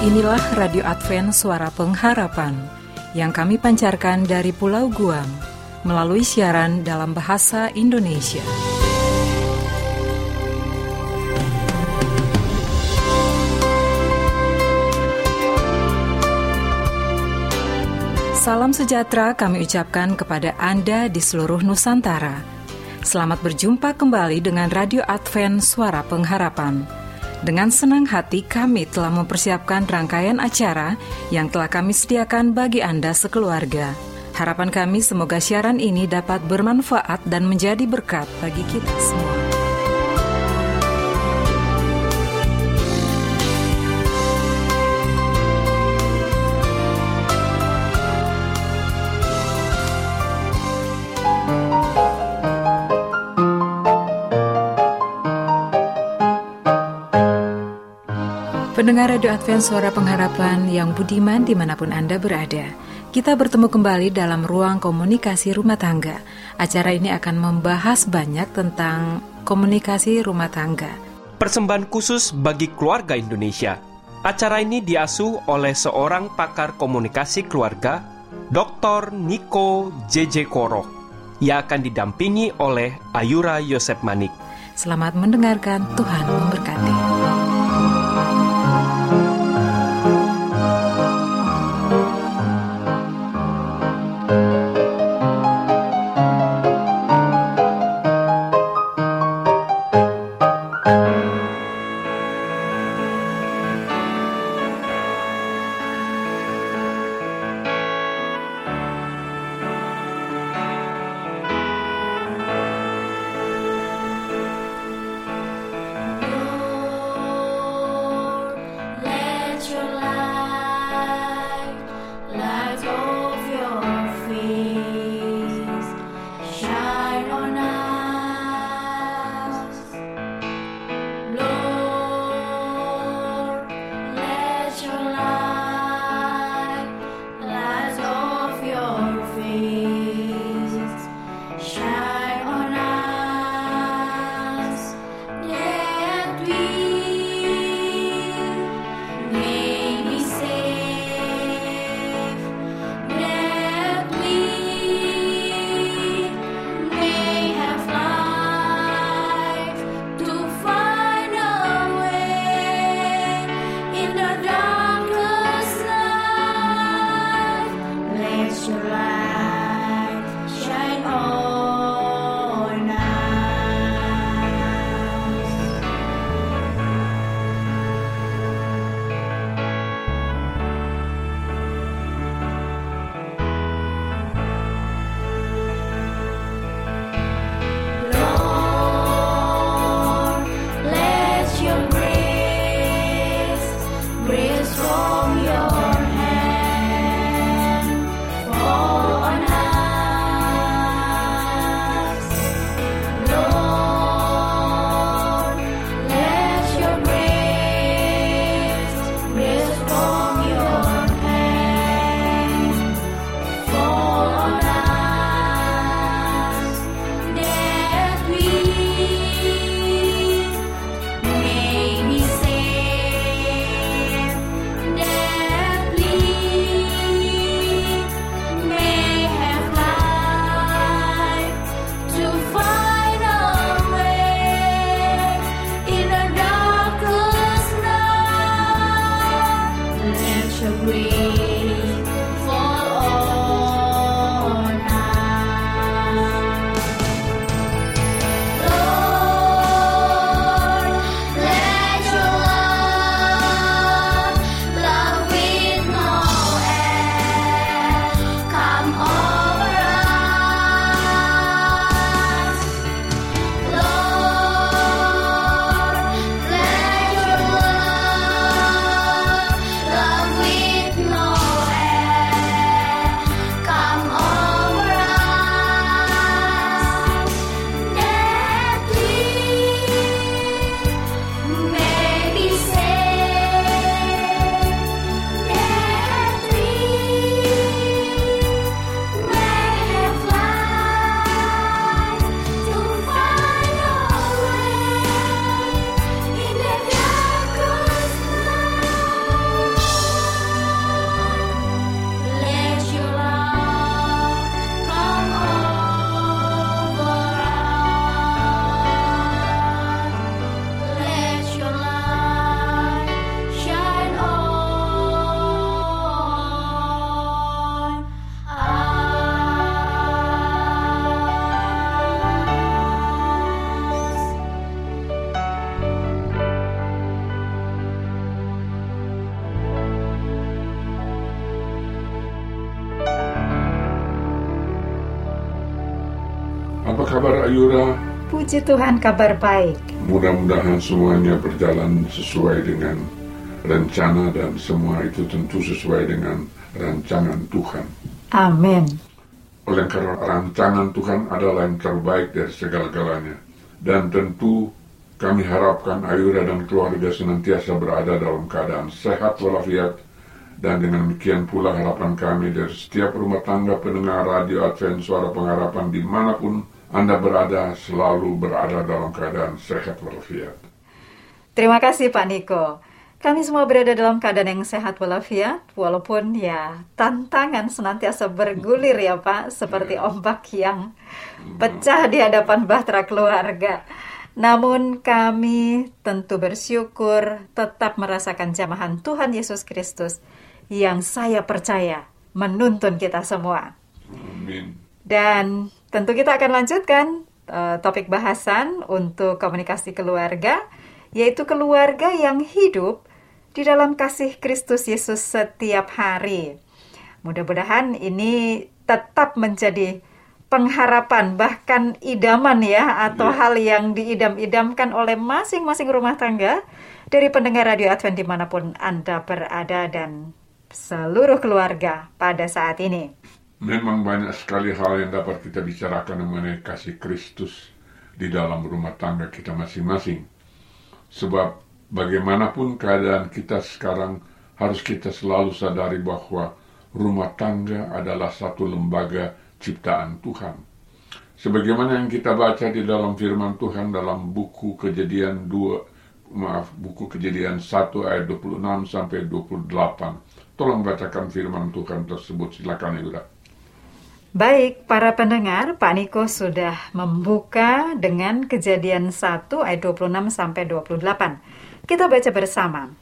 Inilah Radio Advent Suara Pengharapan yang kami pancarkan dari Pulau Guam melalui siaran dalam bahasa Indonesia. Salam sejahtera kami ucapkan kepada Anda di seluruh Nusantara. Selamat berjumpa kembali dengan Radio Advent Suara Pengharapan. Dengan senang hati kami telah mempersiapkan rangkaian acara yang telah kami sediakan bagi Anda sekeluarga. Harapan kami semoga siaran ini dapat bermanfaat dan menjadi berkat bagi kita semua. Pendengar Radio Advent Suara Pengharapan yang budiman di mana pun Anda berada. Kita bertemu kembali dalam ruang komunikasi rumah tangga. Acara ini akan membahas banyak tentang komunikasi rumah tangga. Persembahan khusus bagi keluarga Indonesia. Acara ini diasuh oleh seorang pakar komunikasi keluarga, Dr. Niko JJ Koro. Ia akan didampingi oleh Ayura Yosep Manik. Selamat mendengarkan, Tuhan memberkati. Kabar Ayura? Puji Tuhan kabar baik. Mudah-mudahan semuanya berjalan sesuai dengan rencana dan semua itu tentu sesuai dengan rancangan Tuhan. Amin. Oleh karena rancangan Tuhan adalah yang terbaik dari segala-galanya. Dan tentu kami harapkan Ayura dan keluarga senantiasa berada dalam keadaan sehat walafiat dan dengan demikian pula harapan kami dari setiap rumah tangga pendengar radio Advent Suara Pengharapan di mana pun Anda berada selalu berada dalam keadaan sehat walafiat. Terima kasih Pak Niko. Kami semua berada dalam keadaan yang sehat walafiat, walaupun ya tantangan senantiasa bergulir ya Pak, seperti ombak yang pecah di hadapan bahtera keluarga. Namun kami tentu bersyukur tetap merasakan jamahan Tuhan Yesus Kristus yang saya percaya menuntun kita semua. Amin. Dan tentu kita akan lanjutkan eh, topik bahasan untuk komunikasi keluarga, yaitu keluarga yang hidup di dalam kasih Kristus Yesus setiap hari. Mudah-mudahan ini tetap menjadi pengharapan bahkan idaman ya atau Iya. hal yang diidam-idamkan oleh masing-masing rumah tangga dari pendengar radio Advent di mana pun Anda berada dan seluruh keluarga pada saat ini. Memang banyak sekali hal yang dapat kita bicarakan mengenai kasih Kristus di dalam rumah tangga kita masing-masing. Sebab bagaimanapun keadaan kita sekarang harus kita selalu sadari bahwa rumah tangga adalah satu lembaga ciptaan Tuhan. Sebagaimana yang kita baca di dalam firman Tuhan dalam buku Kejadian 2 maaf buku Kejadian 1 ayat 26 sampai 28. Tolong bacakan firman Tuhan tersebut silakan Yura. Baik, para pendengar, Pak Niko sudah membuka dengan kejadian 1 ayat 26 sampai 28. Kita baca bersama.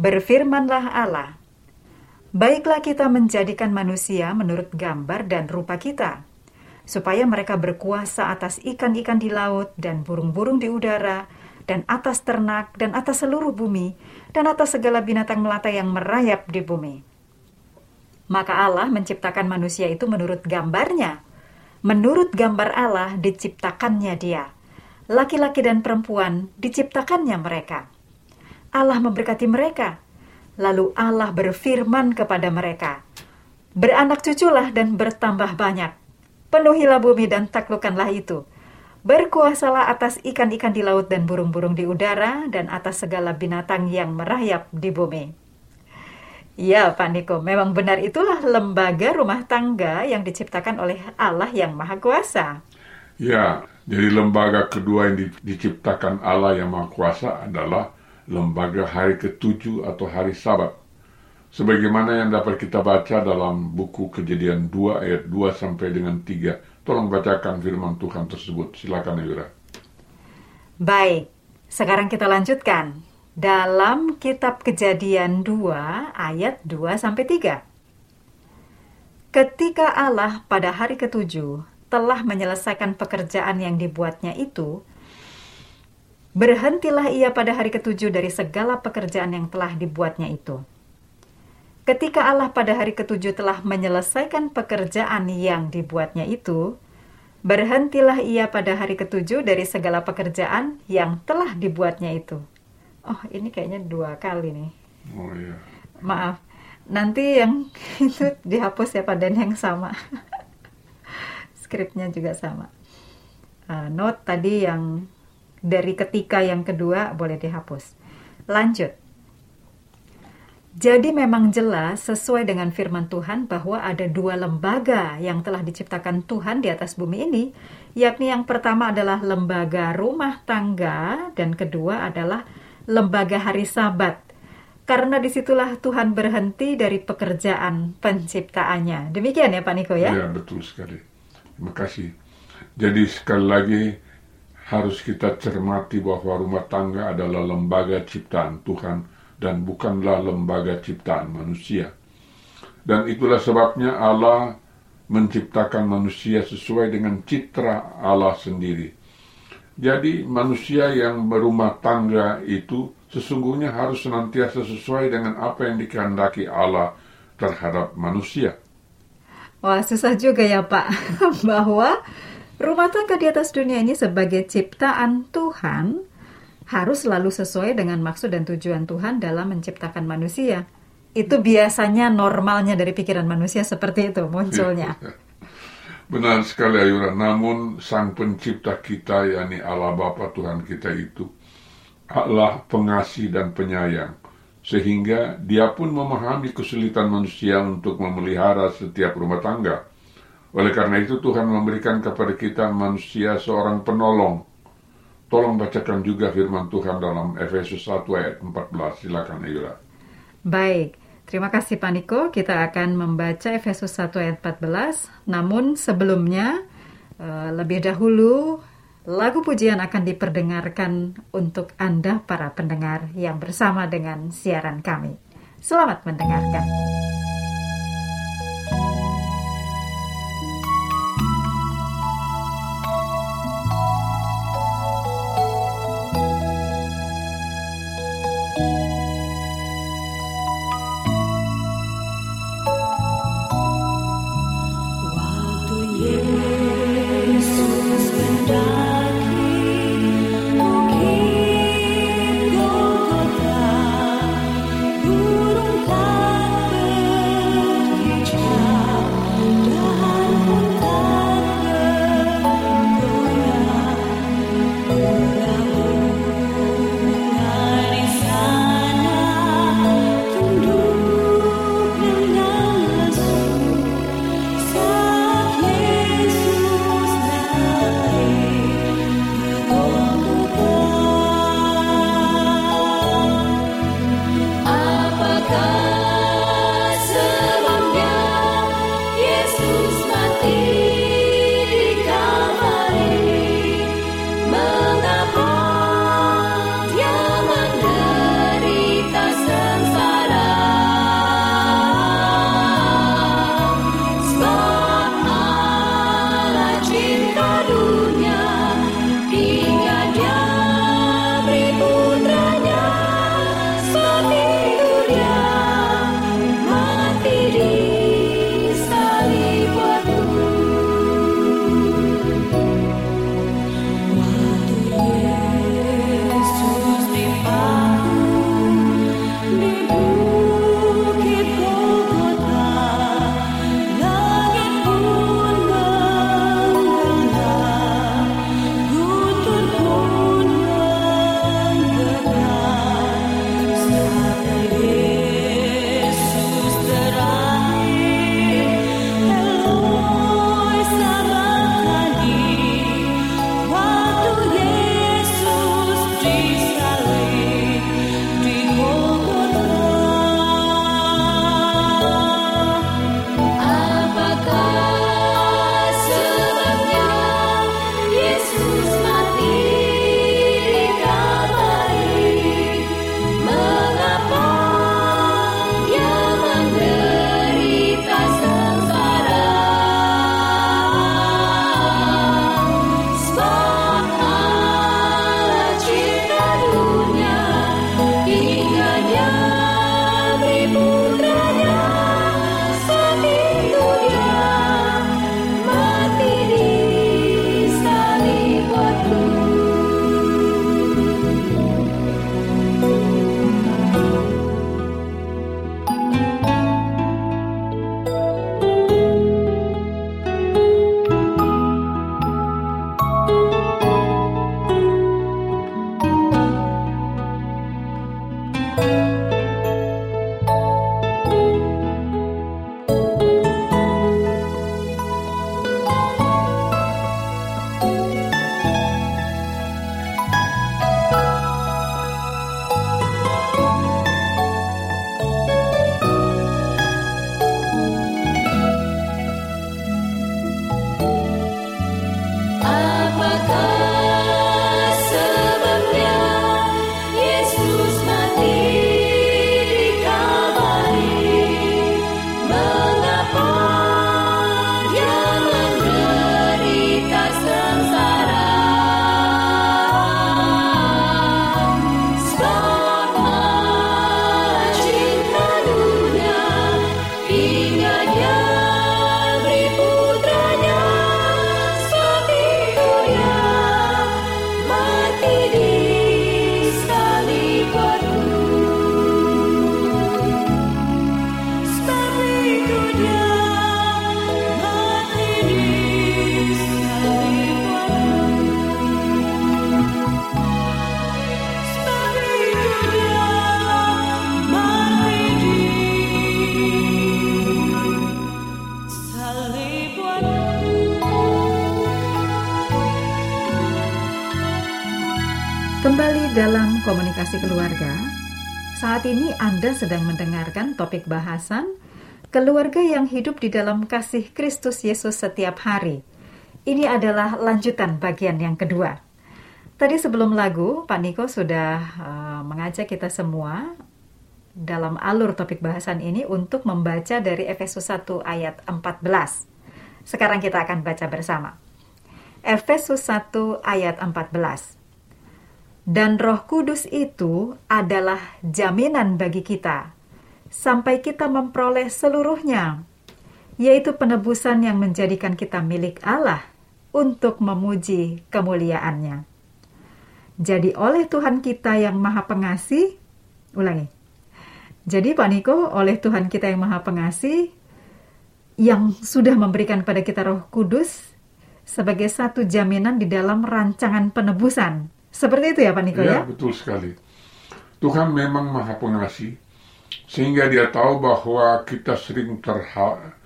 Berfirmanlah Allah, Baiklah kita menjadikan manusia menurut gambar dan rupa kita, supaya mereka berkuasa atas ikan-ikan di laut dan burung-burung di udara, dan atas ternak dan atas seluruh bumi, dan atas segala binatang melata yang merayap di bumi. Maka Allah menciptakan manusia itu menurut gambarnya. Menurut gambar Allah diciptakannya dia. Laki-laki dan perempuan diciptakannya mereka. Allah memberkati mereka. Lalu Allah berfirman kepada mereka, Beranak cuculah dan bertambah banyak. Penuhilah bumi dan taklukkanlah itu. Berkuasalah atas ikan-ikan di laut dan burung-burung di udara dan atas segala binatang yang merayap di bumi. Ya, Pak Niko, memang benar itulah lembaga rumah tangga yang diciptakan oleh Allah yang Maha Kuasa. Ya, jadi lembaga kedua yang di- diciptakan Allah yang Maha Kuasa adalah lembaga hari ketujuh atau hari Sabat. Sebagaimana yang dapat kita baca dalam buku Kejadian 2 ayat 2 sampai dengan 3. Tolong bacakan firman Tuhan tersebut. Silakan Yura. Baik, sekarang kita lanjutkan. Dalam kitab Kejadian 2 ayat 2 sampai 3. Ketika Allah pada hari ketujuh telah menyelesaikan pekerjaan yang dibuatnya itu, berhentilah ia pada hari ketujuh dari segala pekerjaan yang telah dibuatnya itu. Ketika Allah pada hari ketujuh telah menyelesaikan pekerjaan yang dibuatnya itu, berhentilah ia pada hari ketujuh dari segala pekerjaan yang telah dibuatnya itu. Oh, ini kayaknya dua kali nih. Oh iya. Maaf. Nanti yang itu dihapus ya pada yang sama. Skripnya juga sama. Uh, note tadi yang dari ketika yang kedua boleh dihapus. Lanjut. Jadi memang jelas sesuai dengan firman Tuhan bahwa ada dua lembaga yang telah diciptakan Tuhan di atas bumi ini, yakni yang pertama adalah lembaga rumah tangga dan kedua adalah lembaga hari Sabat. Karena di situlah Tuhan berhenti dari pekerjaan penciptaannya. Demikian ya Pak Niko ya? Ya, betul sekali. Terima kasih. Jadi sekali lagi harus kita cermati bahwa rumah tangga adalah lembaga ciptaan Tuhan dan bukanlah lembaga ciptaan manusia. Dan itulah sebabnya Allah menciptakan manusia sesuai dengan citra Allah sendiri. Jadi manusia yang berumah tangga itu sesungguhnya harus senantiasa sesuai dengan apa yang dikehendaki Allah terhadap manusia. Wah, susah juga ya Pak, bahwa rumah tangga di atas dunia ini sebagai ciptaan Tuhan harus selalu sesuai dengan maksud dan tujuan Tuhan dalam menciptakan manusia. Itu biasanya normalnya dari pikiran manusia seperti itu munculnya. Benar sekali Ayura, namun sang pencipta kita yakni Allah Bapa Tuhan kita itu Allah pengasih dan penyayang sehingga dia pun memahami kesulitan manusia untuk memelihara setiap rumah tangga. Oleh karena itu Tuhan memberikan kepada kita manusia seorang penolong. Tolong bacakan juga firman Tuhan dalam Efesus 1 ayat 14. Silakan Ayura. Baik. Terima kasih Pak Niko, kita akan membaca Efesus 1 ayat 14. Namun sebelumnya, eh, lebih dahulu lagu pujian akan diperdengarkan untuk Anda para pendengar yang bersama dengan siaran kami. Selamat mendengarkan. Ini Anda sedang mendengarkan topik bahasan keluarga yang hidup di dalam kasih Kristus Yesus setiap hari. Ini adalah lanjutan bagian yang kedua. Tadi sebelum lagu, Pak Niko sudah uh, mengajak kita semua dalam alur topik bahasan ini untuk membaca dari Efesus 1 ayat 14. Sekarang kita akan baca bersama. Efesus 1 ayat 14. Dan Roh Kudus itu adalah jaminan bagi kita sampai kita memperoleh seluruhnya, yaitu penebusan yang menjadikan kita milik Allah untuk memuji kemuliaannya. Jadi oleh Tuhan kita yang maha pengasih, ulangi. Jadi Pak Niko, oleh Tuhan kita yang maha pengasih, yang sudah memberikan pada kita roh kudus sebagai satu jaminan di dalam rancangan penebusan seperti itu ya Pak Niko ya? Ya, betul sekali. Tuhan memang maha pengasih, sehingga dia tahu bahwa kita sering terha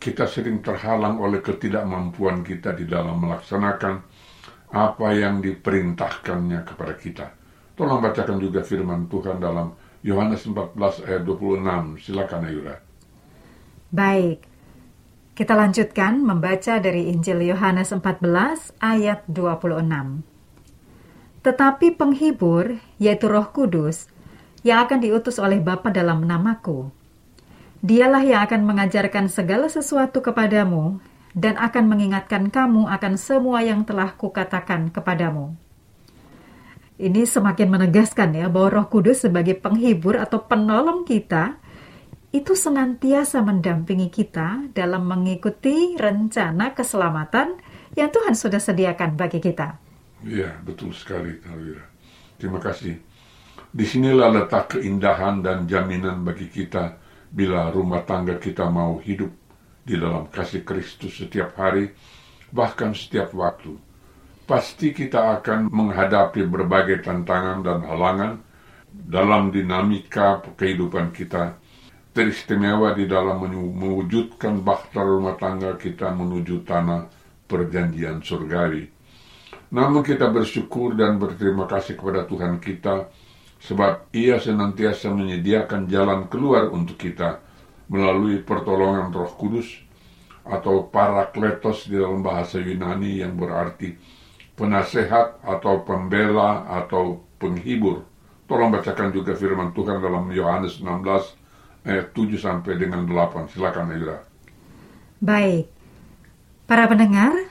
kita sering terhalang oleh ketidakmampuan kita di dalam melaksanakan apa yang diperintahkannya kepada kita. Tolong bacakan juga firman Tuhan dalam Yohanes 14 ayat 26. Silakan Ayura. Baik. Kita lanjutkan membaca dari Injil Yohanes 14 ayat 26. Tetapi penghibur, yaitu roh kudus, yang akan diutus oleh Bapa dalam namaku. Dialah yang akan mengajarkan segala sesuatu kepadamu dan akan mengingatkan kamu akan semua yang telah kukatakan kepadamu. Ini semakin menegaskan ya bahwa Roh Kudus sebagai penghibur atau penolong kita itu senantiasa mendampingi kita dalam mengikuti rencana keselamatan yang Tuhan sudah sediakan bagi kita. Iya, betul sekali, Tawira. Terima kasih. Di sinilah letak keindahan dan jaminan bagi kita bila rumah tangga kita mau hidup di dalam kasih Kristus setiap hari, bahkan setiap waktu. Pasti kita akan menghadapi berbagai tantangan dan halangan dalam dinamika kehidupan kita. Teristimewa di dalam mewujudkan bahtera rumah tangga kita menuju tanah perjanjian surgawi namun kita bersyukur dan berterima kasih kepada Tuhan kita sebab ia senantiasa menyediakan jalan keluar untuk kita melalui pertolongan roh kudus atau parakletos di dalam bahasa Yunani yang berarti penasehat atau pembela atau penghibur. Tolong bacakan juga firman Tuhan dalam Yohanes 16 ayat 7 sampai dengan 8. Silakan Ayura. Baik. Para pendengar,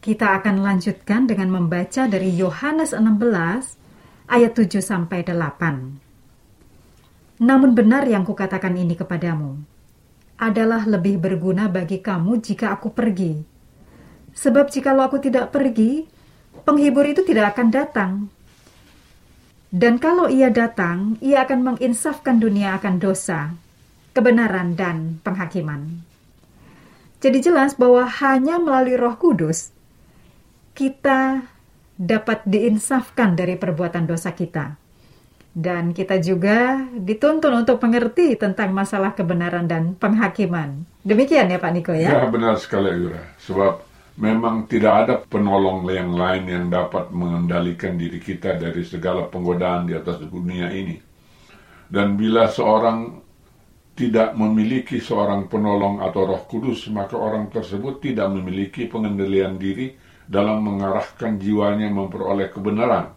kita akan lanjutkan dengan membaca dari Yohanes 16 ayat 7 sampai 8. Namun benar yang kukatakan ini kepadamu adalah lebih berguna bagi kamu jika aku pergi. Sebab jikalau aku tidak pergi, penghibur itu tidak akan datang. Dan kalau ia datang, ia akan menginsafkan dunia akan dosa, kebenaran, dan penghakiman. Jadi jelas bahwa hanya melalui roh kudus kita dapat diinsafkan dari perbuatan dosa kita. Dan kita juga dituntun untuk mengerti tentang masalah kebenaran dan penghakiman. Demikian ya Pak Niko ya? Ya benar sekali Yura. Sebab memang tidak ada penolong yang lain yang dapat mengendalikan diri kita dari segala penggodaan di atas dunia ini. Dan bila seorang tidak memiliki seorang penolong atau roh kudus, maka orang tersebut tidak memiliki pengendalian diri dalam mengarahkan jiwanya memperoleh kebenaran.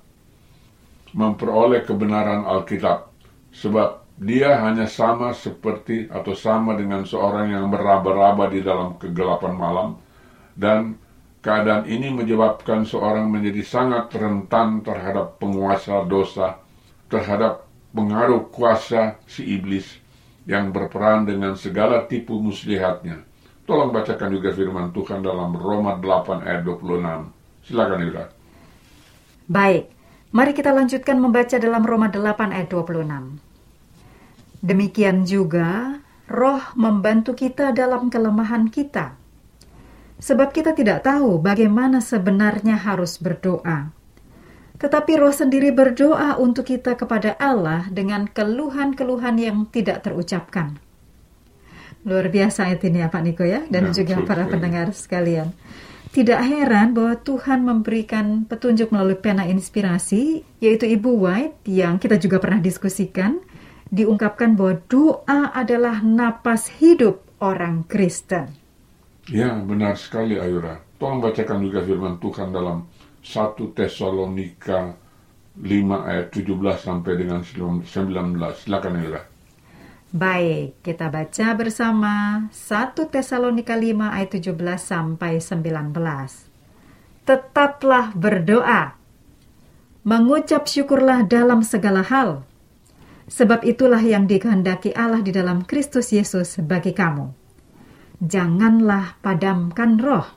Memperoleh kebenaran Alkitab. Sebab dia hanya sama seperti atau sama dengan seorang yang meraba-raba di dalam kegelapan malam. Dan keadaan ini menyebabkan seorang menjadi sangat rentan terhadap penguasa dosa, terhadap pengaruh kuasa si iblis yang berperan dengan segala tipu muslihatnya Tolong bacakan juga firman Tuhan dalam Roma 8 ayat 26. Silakan Yura. Baik, mari kita lanjutkan membaca dalam Roma 8 ayat 26. Demikian juga roh membantu kita dalam kelemahan kita. Sebab kita tidak tahu bagaimana sebenarnya harus berdoa. Tetapi roh sendiri berdoa untuk kita kepada Allah dengan keluhan-keluhan yang tidak terucapkan. Luar biasa ayat ini ya Pak Niko ya dan Ya, juga para pendengar sekalian. Tidak heran bahwa Tuhan memberikan petunjuk melalui pena inspirasi, yaitu Ibu White yang kita juga pernah diskusikan, diungkapkan bahwa doa adalah napas hidup orang Kristen. Ya, benar sekali Ayura. Tolong bacakan juga firman Tuhan dalam 1 Tesalonika 5 ayat 17 sampai dengan 19. Silakan Ayura. Baik, kita baca bersama 1 Tesalonika 5 ayat 17 sampai 19. Tetaplah berdoa. Mengucap syukurlah dalam segala hal. Sebab itulah yang dikehendaki Allah di dalam Kristus Yesus bagi kamu. Janganlah padamkan roh.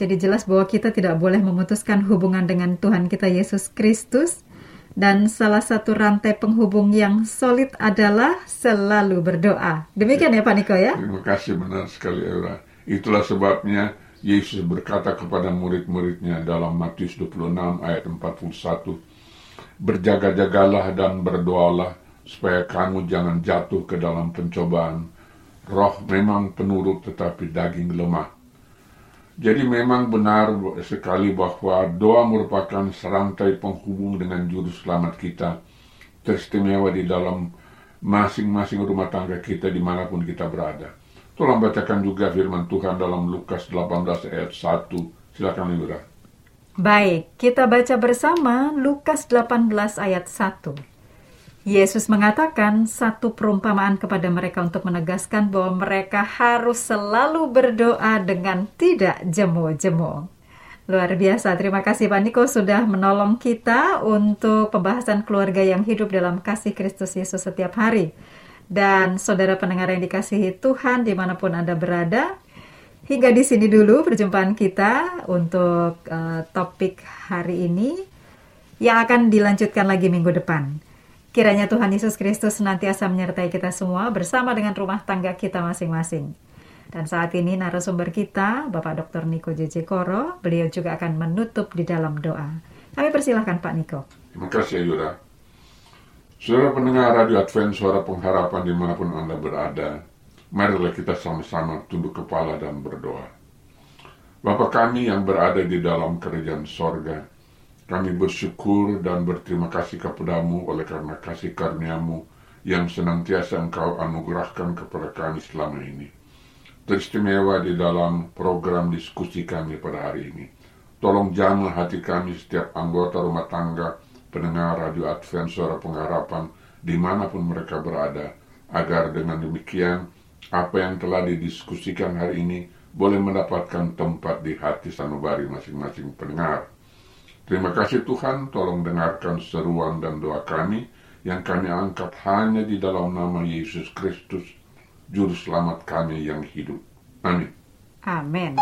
Jadi jelas bahwa kita tidak boleh memutuskan hubungan dengan Tuhan kita Yesus Kristus dan salah satu rantai penghubung yang solid adalah selalu berdoa. Demikian ya Pak Niko ya? Terima kasih benar sekali Eura. Itulah sebabnya Yesus berkata kepada murid-muridnya dalam Matius 26 ayat 41. Berjaga-jagalah dan berdoalah supaya kamu jangan jatuh ke dalam pencobaan. Roh memang penurut tetapi daging lemah. Jadi memang benar sekali bahwa doa merupakan serantai penghubung dengan juru selamat kita. Teristimewa di dalam masing-masing rumah tangga kita di mana pun kita berada. Tolong bacakan juga firman Tuhan dalam Lukas 18 ayat 1. Silakan Libra. Baik, kita baca bersama Lukas 18 ayat 1. Yesus mengatakan satu perumpamaan kepada mereka untuk menegaskan bahwa mereka harus selalu berdoa dengan tidak jemu-jemu. Luar biasa, terima kasih Pak Niko sudah menolong kita untuk pembahasan keluarga yang hidup dalam kasih Kristus Yesus setiap hari. Dan saudara pendengar yang dikasihi Tuhan di mana pun Anda berada, hingga di sini dulu perjumpaan kita untuk uh, topik hari ini yang akan dilanjutkan lagi minggu depan. Kiranya Tuhan Yesus Kristus senantiasa menyertai kita semua bersama dengan rumah tangga kita masing-masing. Dan saat ini narasumber kita, Bapak Dr. Niko JJ Koro, beliau juga akan menutup di dalam doa. Kami persilahkan Pak Niko. Terima kasih Ayura. Saudara pendengar Radio Advent Suara Pengharapan di mana pun Anda berada, marilah kita sama-sama tunduk kepala dan berdoa. Bapa kami yang berada di dalam kerajaan sorga, kami bersyukur dan berterima kasih kepadamu oleh karena kasih karuniamu yang senantiasa engkau anugerahkan kepada kami selama ini. Teristimewa di dalam program diskusi kami pada hari ini. Tolong jamah hati kami setiap anggota rumah tangga, pendengar Radio Advent Suara Pengharapan, di mana pun mereka berada, agar dengan demikian apa yang telah didiskusikan hari ini boleh mendapatkan tempat di hati sanubari masing-masing pendengar. Terima kasih Tuhan, tolong dengarkan seruan dan doa kami yang kami angkat hanya di dalam nama Yesus Kristus, Juru Selamat kami yang hidup. Amin. Amin.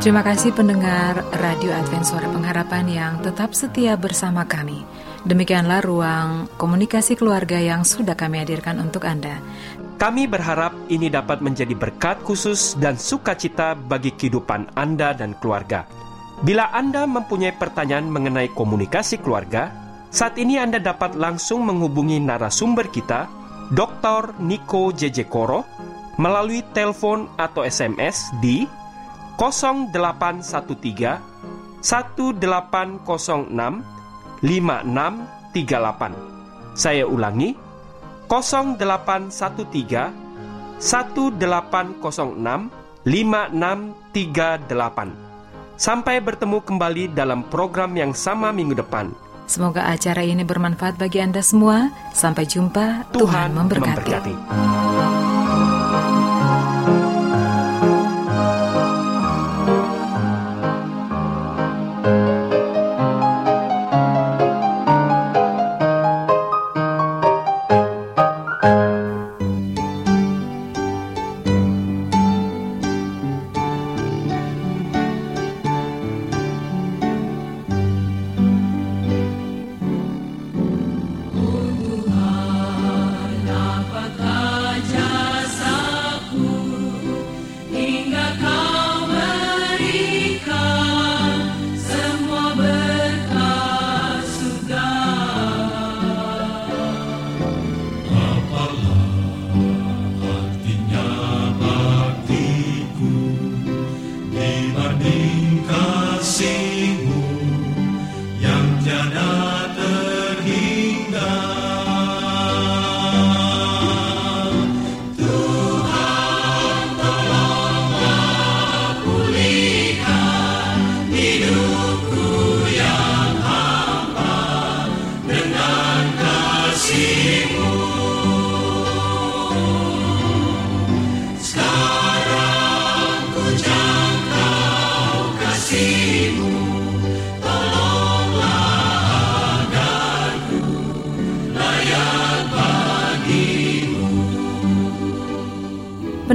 Terima kasih pendengar Radio Advent Suara Pengharapan yang tetap setia bersama kami. Demikianlah ruang komunikasi keluarga yang sudah kami hadirkan untuk Anda. Kami berharap ini dapat menjadi berkat khusus dan sukacita bagi kehidupan Anda dan keluarga. Bila Anda mempunyai pertanyaan mengenai komunikasi keluarga, saat ini Anda dapat langsung menghubungi narasumber kita, Dr. Niko JJ Koro, melalui telepon atau SMS di 0813 1806 5638. Saya ulangi 0813 1806 5638. Sampai bertemu kembali dalam program yang sama minggu depan. Semoga acara ini bermanfaat bagi Anda semua. Sampai jumpa. Tuhan, memberkati. memberkati.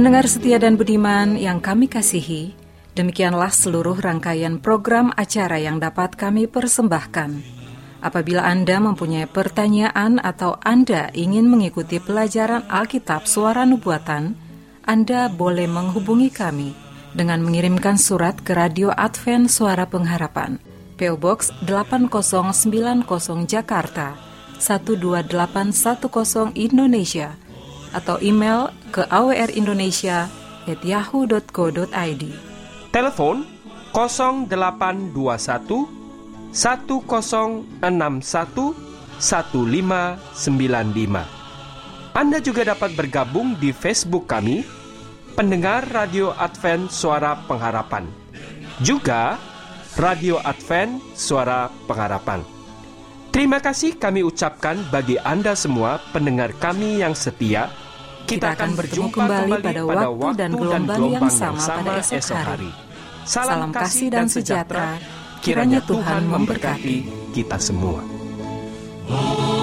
Pendengar setia dan budiman yang kami kasihi, demikianlah seluruh rangkaian program acara yang dapat kami persembahkan. Apabila Anda mempunyai pertanyaan atau Anda ingin mengikuti pelajaran Alkitab suara nubuatan, Anda boleh menghubungi kami dengan mengirimkan surat ke Radio Advent Suara Pengharapan, PO Box 8090 Jakarta 12810 Indonesia atau email ke awrindonesia@yahoo.co.id. Telepon 0821 1061 1595. Anda juga dapat bergabung di Facebook kami, pendengar Radio Advent Suara Pengharapan. Juga Radio Advent Suara Pengharapan. Terima kasih kami ucapkan bagi Anda semua pendengar kami yang setia. Kita akan bertemu kembali pada waktu dan gelombang yang sama pada esok hari. Salam kasih dan sejahtera. Kiranya Tuhan memberkati kita semua. Dengan